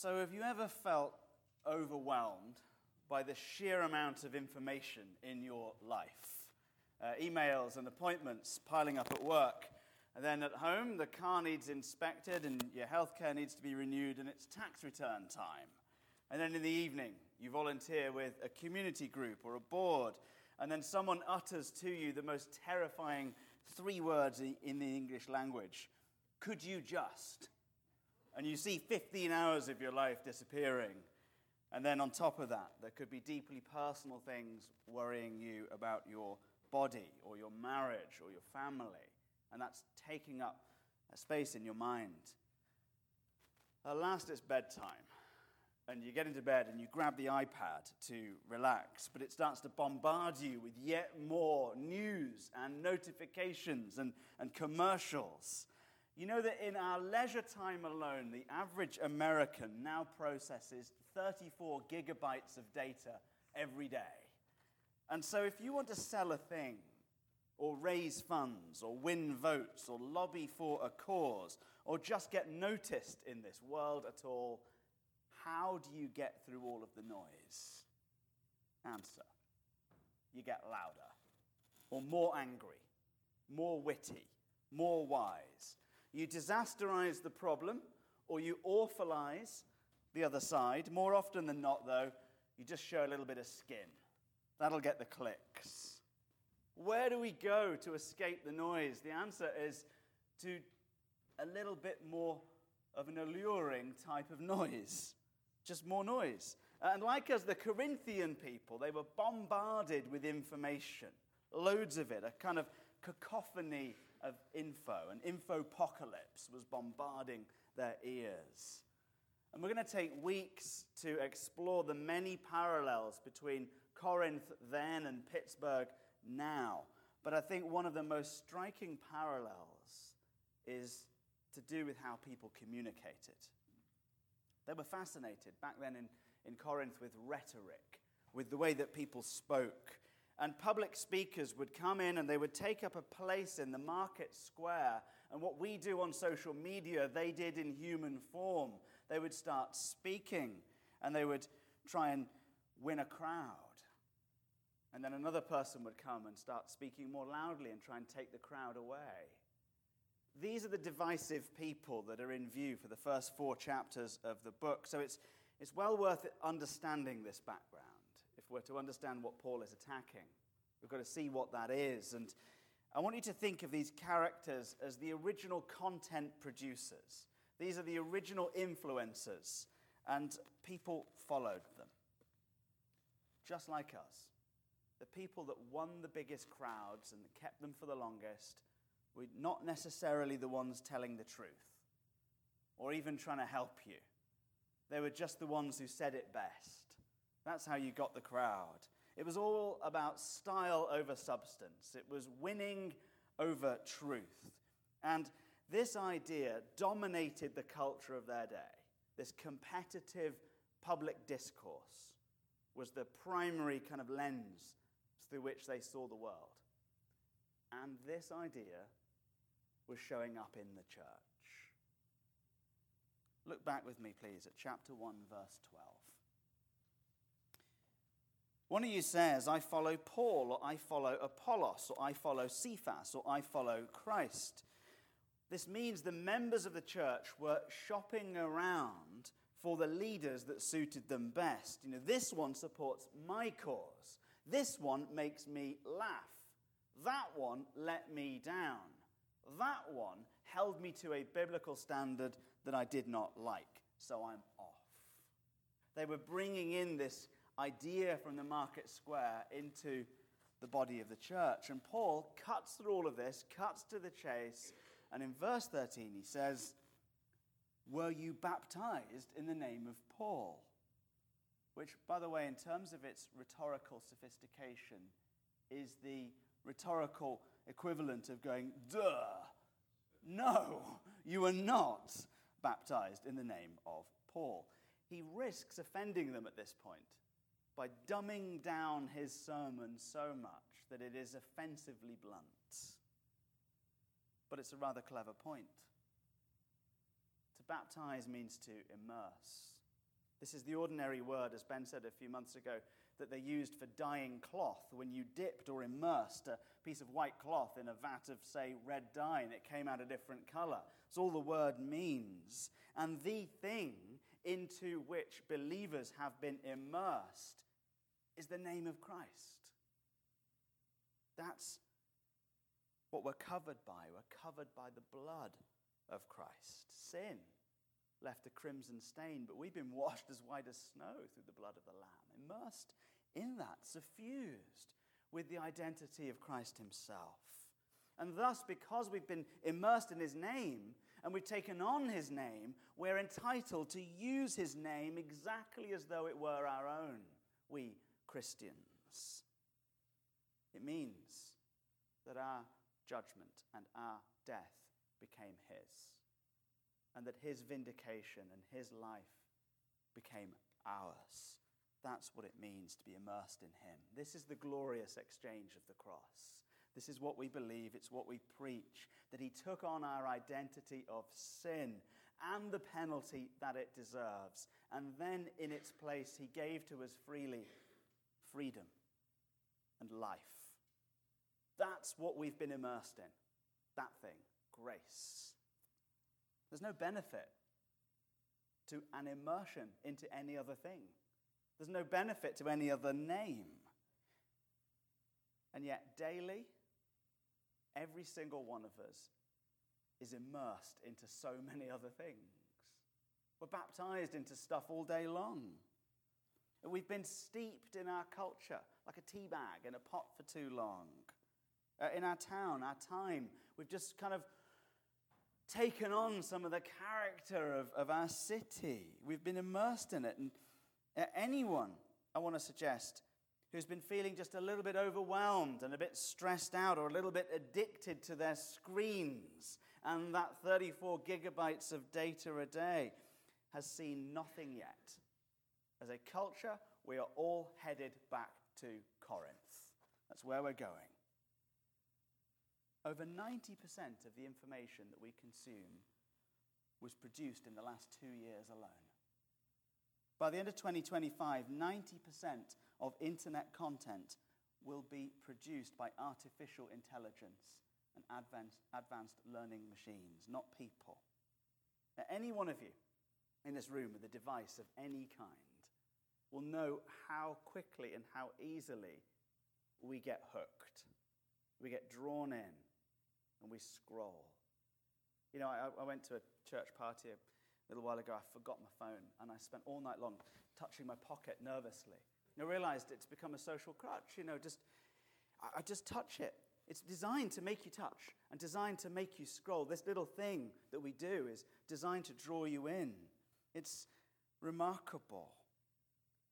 So, have you ever felt overwhelmed by the sheer amount of information in your life? Uh, emails and appointments piling up at work. And then at home, the car needs inspected and your healthcare needs to be renewed, and it's tax return time. And then in the evening, you volunteer with a community group or a board, and then someone utters to you the most terrifying three words in the English language Could you just? And you see 15 hours of your life disappearing. And then on top of that, there could be deeply personal things worrying you about your body or your marriage or your family. And that's taking up a space in your mind. At last, it's bedtime. And you get into bed and you grab the iPad to relax, but it starts to bombard you with yet more news and notifications and, and commercials. You know that in our leisure time alone, the average American now processes 34 gigabytes of data every day. And so, if you want to sell a thing, or raise funds, or win votes, or lobby for a cause, or just get noticed in this world at all, how do you get through all of the noise? Answer you get louder, or more angry, more witty, more wise you disasterize the problem or you awfulize the other side. More often than not, though, you just show a little bit of skin. That'll get the clicks. Where do we go to escape the noise? The answer is to a little bit more of an alluring type of noise. Just more noise. And like us, the Corinthian people, they were bombarded with information, loads of it, a kind of cacophony of info. An infopocalypse was bombarding their ears. And we're going to take weeks to explore the many parallels between Corinth then and Pittsburgh now. But I think one of the most striking parallels is to do with how people communicated. They were fascinated back then in, in Corinth with rhetoric, with the way that people spoke and public speakers would come in and they would take up a place in the market square. And what we do on social media, they did in human form. They would start speaking and they would try and win a crowd. And then another person would come and start speaking more loudly and try and take the crowd away. These are the divisive people that are in view for the first four chapters of the book. So it's, it's well worth understanding this background we're to understand what Paul is attacking. We've got to see what that is. And I want you to think of these characters as the original content producers. These are the original influencers, and people followed them. Just like us. The people that won the biggest crowds and kept them for the longest were not necessarily the ones telling the truth or even trying to help you. They were just the ones who said it best. That's how you got the crowd. It was all about style over substance, it was winning over truth. And this idea dominated the culture of their day. This competitive public discourse was the primary kind of lens through which they saw the world. And this idea was showing up in the church. Look back with me, please, at chapter 1, verse 12. One of you says, I follow Paul, or I follow Apollos, or I follow Cephas, or I follow Christ. This means the members of the church were shopping around for the leaders that suited them best. You know, this one supports my cause. This one makes me laugh. That one let me down. That one held me to a biblical standard that I did not like, so I'm off. They were bringing in this idea from the market square into the body of the church. And Paul cuts through all of this, cuts to the chase, and in verse 13 he says, Were you baptized in the name of Paul? Which, by the way, in terms of its rhetorical sophistication, is the rhetorical equivalent of going, duh, no, you are not baptized in the name of Paul. He risks offending them at this point by dumbing down his sermon so much that it is offensively blunt. But it's a rather clever point. To baptize means to immerse, This is the ordinary word, as Ben said a few months ago, that they used for dyeing cloth. When you dipped or immersed a piece of white cloth in a vat of, say, red dye and it came out a different color. That's all the word means. And the thing into which believers have been immersed is the name of Christ. That's what we're covered by. We're covered by the blood of Christ. Sin left a crimson stain, but we've been washed as white as snow through the blood of the Lamb, immersed in that, suffused with the identity of Christ Himself. And thus, because we've been immersed in His name and we've taken on His name, we're entitled to use His name exactly as though it were our own, we Christians. It means that our judgment and our death became His and that his vindication and his life became ours. That's what it means to be immersed in him. This is the glorious exchange of the cross. This is what we believe, it's what we preach that he took on our identity of sin and the penalty that it deserves. And then in its place, he gave to us freely freedom and life. That's what we've been immersed in. That thing, grace. There's no benefit to an immersion into any other thing. There's no benefit to any other name. And yet, daily, every single one of us is immersed into so many other things. We're baptized into stuff all day long. We've been steeped in our culture like a tea bag in a pot for too long. Uh, in our town, our time, we've just kind of taken on some of the character of, of our city. We've been immersed in it. And anyone, I want to suggest, who's been feeling just a little bit overwhelmed and a bit stressed out or a little bit addicted to their screens and that 34 gigabytes of data a day has seen nothing yet. As a culture, we are all headed back to Corinth. That's where we're going. Over 90% of the information that we consume was produced in the last two years alone. By the end of 2025, 90% of internet content will be produced by artificial intelligence and advanced, advanced learning machines, not people. Now, any one of you in this room with a device of any kind will know how quickly and how easily we get hooked. We get drawn in and we scroll. You know, I, I went to a church party a little while ago. I forgot my phone, and I spent all night long touching my pocket nervously. And I realized it's become a social crutch. You know, just I, I just touch it. It's designed to make you touch and designed to make you scroll. This little thing that we do is designed to draw you in. It's remarkable.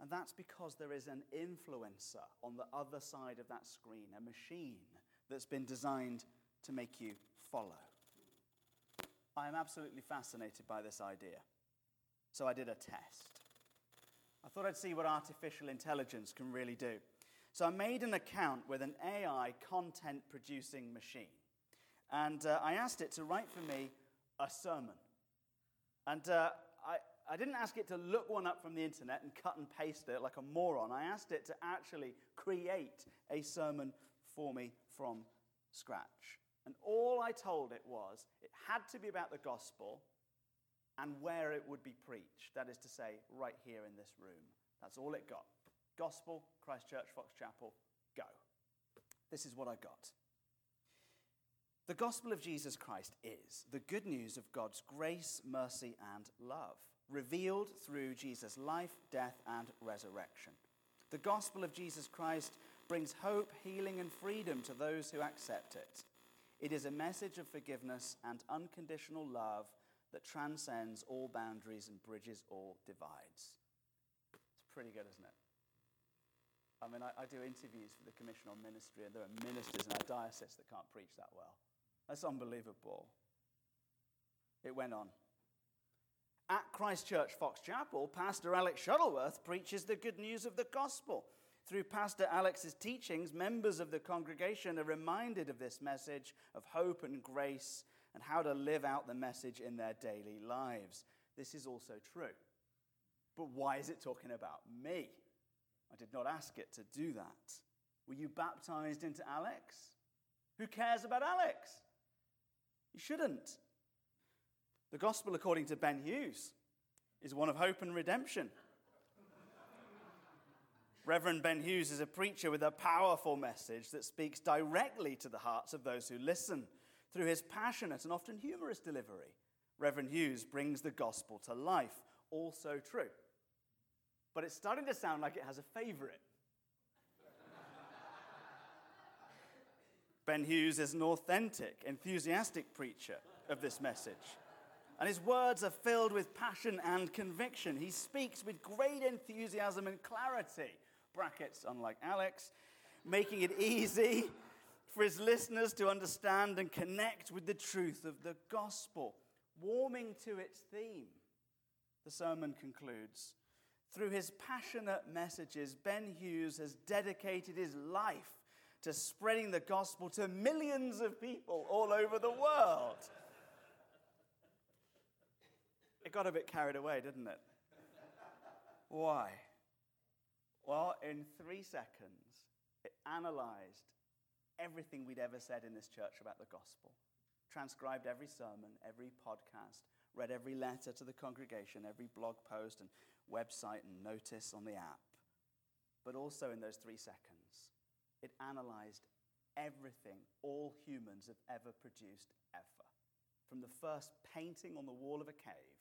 And that's because there is an influencer on the other side of that screen, a machine that's been designed to make you follow. I am absolutely fascinated by this idea. So I did a test. I thought I'd see what artificial intelligence can really do. So I made an account with an AI content producing machine. And uh, I asked it to write for me a sermon. And uh, I, I didn't ask it to look one up from the internet and cut and paste it like a moron. I asked it to actually create a sermon for me from scratch. And all I told it was it had to be about the gospel and where it would be preached. That is to say, right here in this room. That's all it got. Gospel, Christchurch, Fox Chapel, go. This is what I got. The gospel of Jesus Christ is the good news of God's grace, mercy, and love, revealed through Jesus' life, death, and resurrection. The gospel of Jesus Christ brings hope, healing, and freedom to those who accept it. It is a message of forgiveness and unconditional love that transcends all boundaries and bridges all divides. It's pretty good, isn't it? I mean, I, I, do interviews for the Commission on Ministry, and there are ministers in our diocese that can't preach that well. That's unbelievable. It went on. At Christchurch Fox Chapel, Pastor Alex Shuttleworth preaches the good news of the gospel through Pastor Alex's teachings, members of the congregation are reminded of this message of hope and grace and how to live out the message in their daily lives. This is also true. But why is it talking about me? I did not ask it to do that. Were you baptized into Alex? Who cares about Alex? You shouldn't. The gospel, according to Ben Hughes, is one of hope and redemption. Reverend Ben Hughes is a preacher with a powerful message that speaks directly to the hearts of those who listen through his passionate and often humorous delivery. Reverend Hughes brings the gospel to life, also true. But it's starting to sound like it has a favorite. ben Hughes is an authentic, enthusiastic preacher of this message. And his words are filled with passion and conviction. He speaks with great enthusiasm and clarity brackets, unlike Alex, making it easy for his listeners to understand and connect with the truth of the gospel, warming to its theme. The sermon concludes Through his passionate messages, Ben Hughes has dedicated his life to spreading the gospel to millions of people all over the world. It got a bit carried away, didn't it? Why? Well, in three seconds, it analyzed everything we'd ever said in this church about the gospel, transcribed every sermon, every podcast, read every letter to the congregation, every blog post and website and notice on the app. But also in those three seconds, it analyzed everything all humans have ever produced, ever. From the first painting on the wall of a cave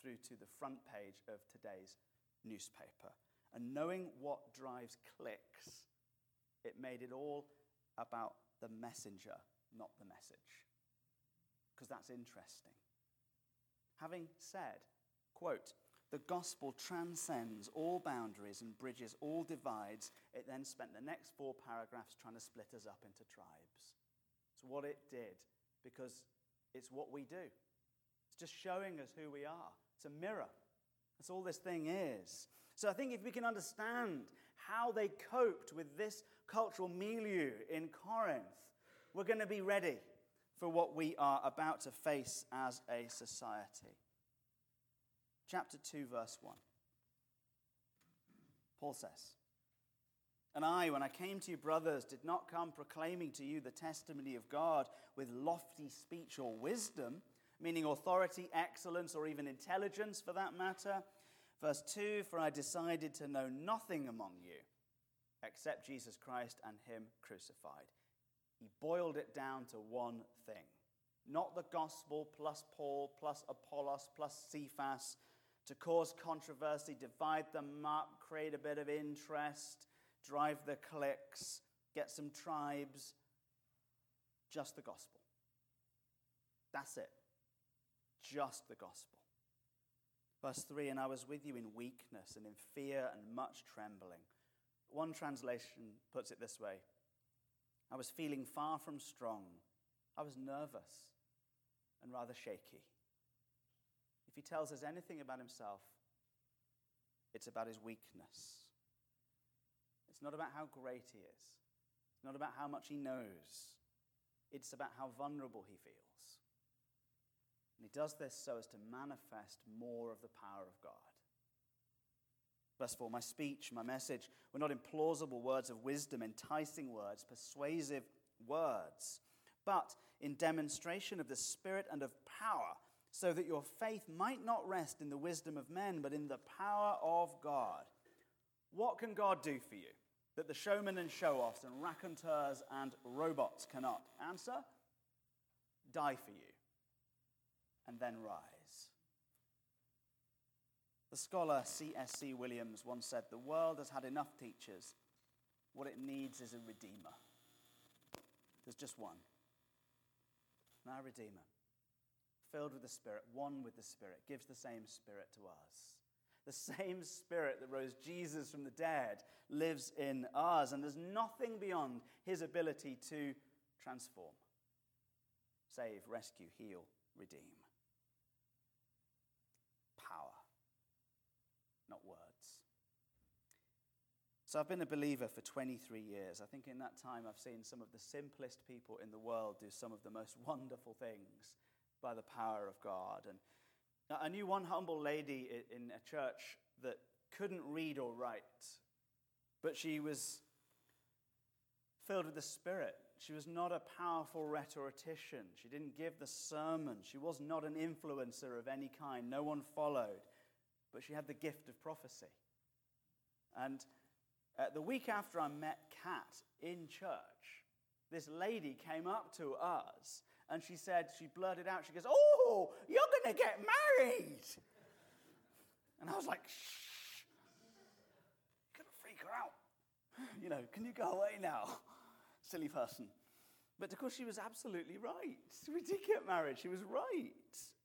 through to the front page of today's newspaper. And knowing what drives clicks, it made it all about the messenger, not the message. Because that's interesting. Having said, quote, the gospel transcends all boundaries and bridges all divides, it then spent the next four paragraphs trying to split us up into tribes. It's what it did because it's what we do. It's just showing us who we are. It's a mirror. That's all this thing is. So I think if we can understand how they coped with this cultural milieu in Corinth, we're going to be ready for what we are about to face as a society. Chapter 2, verse 1. Paul says, And I, when I came to you, brothers, did not come proclaiming to you the testimony of God with lofty speech or wisdom, meaning authority, excellence, or even intelligence for that matter Verse 2 For I decided to know nothing among you except Jesus Christ and Him crucified. He boiled it down to one thing not the gospel plus Paul plus Apollos plus Cephas to cause controversy, divide them up, create a bit of interest, drive the clicks, get some tribes. Just the gospel. That's it. Just the gospel. Verse 3 And I was with you in weakness and in fear and much trembling. One translation puts it this way I was feeling far from strong. I was nervous and rather shaky. If he tells us anything about himself, it's about his weakness. It's not about how great he is, it's not about how much he knows, it's about how vulnerable he feels. And he does this so as to manifest more of the power of God. Verse 4 My speech, my message were not implausible words of wisdom, enticing words, persuasive words, but in demonstration of the Spirit and of power, so that your faith might not rest in the wisdom of men, but in the power of God. What can God do for you that the showmen and show offs and raconteurs and robots cannot? Answer die for you and then rise. The scholar C.S.C. Williams once said, The world has had enough teachers. What it needs is a redeemer. There's just one. And Our redeemer, filled with the Spirit, one with the Spirit, gives the same Spirit to us. The same Spirit that rose Jesus from the dead lives in us, and there's nothing beyond his ability to transform, save, rescue, heal, redeem. So I've been a believer for 23 years. I think in that time I've seen some of the simplest people in the world do some of the most wonderful things by the power of God. And I knew one humble lady in a church that couldn't read or write, but she was filled with the Spirit. She was not a powerful rhetorician. She didn't give the sermon. She was not an influencer of any kind. No one followed. But she had the gift of prophecy. And uh, the week after I met Kat in church, this lady came up to us and she said, she blurted out, she goes, Oh, you're going to get married. And I was like, Shh, going to freak her out. You know, can you go away now? Silly person. But of course, she was absolutely right. We did get married. She was right.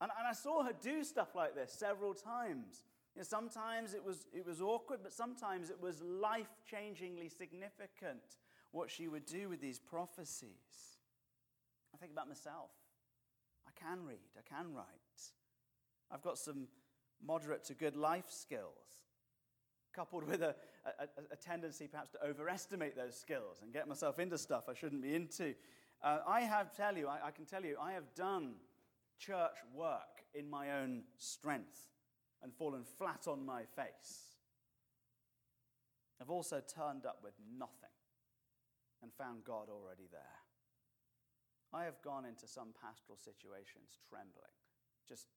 And, and I saw her do stuff like this several times. Sometimes it was, it was awkward, but sometimes it was life changingly significant what she would do with these prophecies. I think about myself. I can read, I can write. I've got some moderate to good life skills, coupled with a, a, a tendency perhaps to overestimate those skills and get myself into stuff I shouldn't be into. Uh, I have tell you, I, I can tell you, I have done church work in my own strength and fallen flat on my face. I've also turned up with nothing and found God already there. I have gone into some pastoral situations trembling, just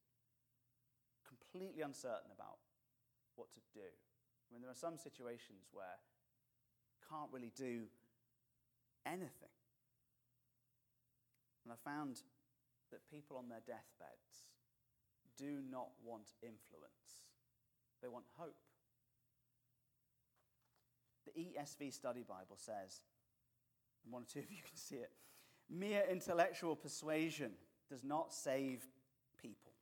completely uncertain about what to do. I mean, there are some situations where you can't really do anything. And I found that people on their deathbeds do not want influence, they want hope. The ESV Study Bible says, and one or two of you can see it, mere intellectual persuasion does not save people.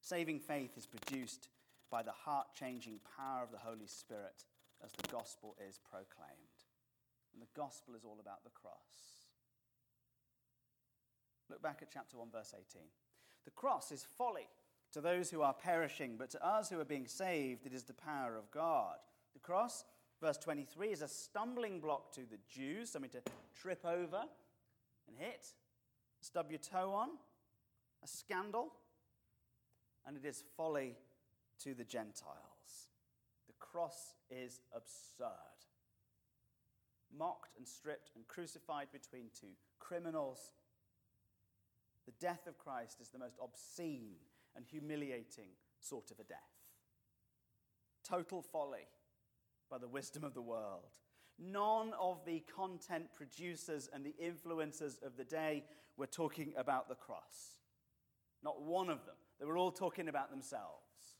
Saving faith is produced by the heart changing power of the Holy Spirit as the gospel is proclaimed. And the gospel is all about the cross. Look back at chapter 1, verse 18. The cross is folly to those who are perishing, but to us who are being saved, it is the power of God. The cross, verse 23, is a stumbling block to the Jews, something to trip over and hit, stub your toe on, a scandal, and it is folly to the Gentiles. The cross is absurd. Mocked and stripped and crucified between two criminals. The death of Christ is the most obscene and humiliating sort of a death. Total folly by the wisdom of the world. None of the content producers and the influencers of the day were talking about the cross. Not one of them. They were all talking about themselves.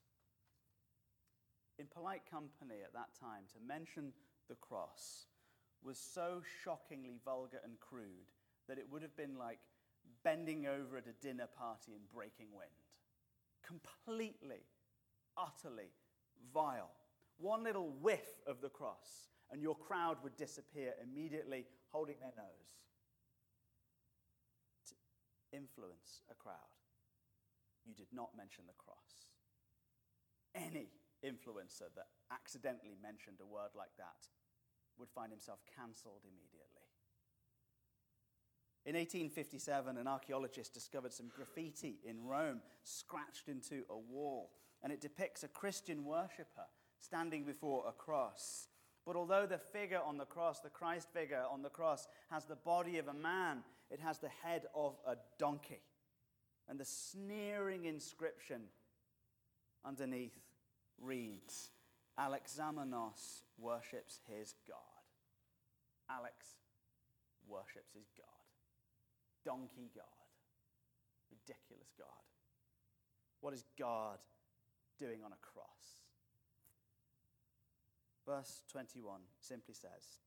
In polite company at that time, to mention the cross was so shockingly vulgar and crude that it would have been like bending over at a dinner party and breaking wind completely, utterly vile. One little whiff of the cross, and your crowd would disappear immediately, holding their nose. To influence a crowd, you did not mention the cross. Any influencer that accidentally mentioned a word like that would find himself cancelled immediately. In 1857, an archaeologist discovered some graffiti in Rome scratched into a wall, and it depicts a Christian worshipper standing before a cross. But although the figure on the cross, the Christ figure on the cross, has the body of a man, it has the head of a donkey. And the sneering inscription underneath reads Alexamenos worships his God. Alex worships his God donkey God, ridiculous God. What is God doing on a cross? Verse 21 simply says,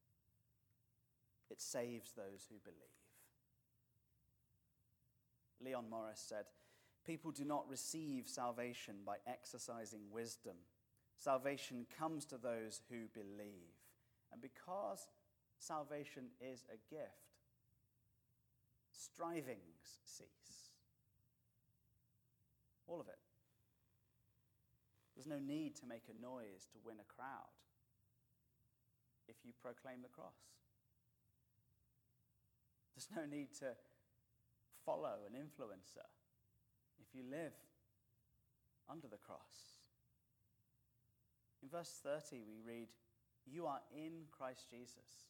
It saves those who believe. Leon Morris said, People do not receive salvation by exercising wisdom. Salvation comes to those who believe. And because salvation is a gift, strivings cease. All of it. There's no need to make a noise to win a crowd if you proclaim the cross. There's no need to follow an influencer if you live under the cross. In verse 30, we read, You are in Christ Jesus.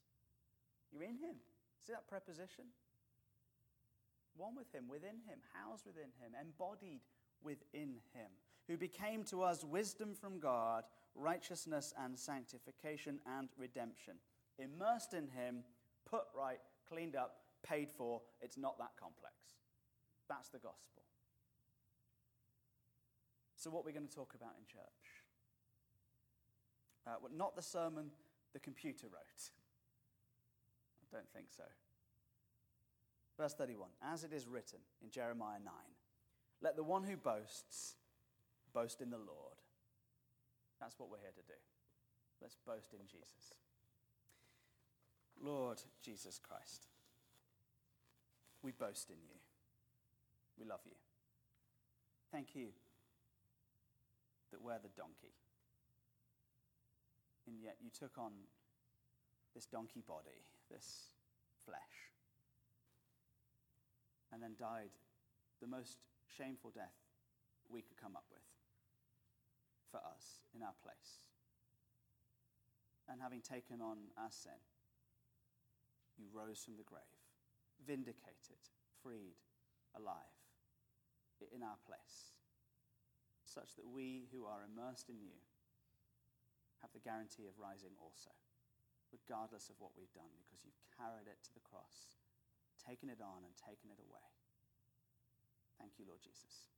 You're in him. See that preposition? One with him, within him, housed within him, embodied within him, who became to us wisdom from God, righteousness and sanctification and redemption. Immersed in him, put right, cleaned up, paid for. It's not that complex. That's the gospel. So, what we're going to talk about in church? Uh, well, not the sermon the computer wrote. I don't think so. Verse 31 As it is written in Jeremiah 9, let the one who boasts boast in the Lord. That's what we're here to do. Let's boast in Jesus. Lord Jesus Christ, we boast in you. We love you. Thank you that we're the donkey. And yet you took on this donkey body, this flesh, and then died the most shameful death we could come up with for us in our place. And having taken on our sin, you rose from the grave, vindicated, freed, alive in our place, such that we who are immersed in you have the guarantee of rising also, regardless of what we've done, because you've carried it to the cross, taken it on, and taken it away. Thank you, Lord Jesus.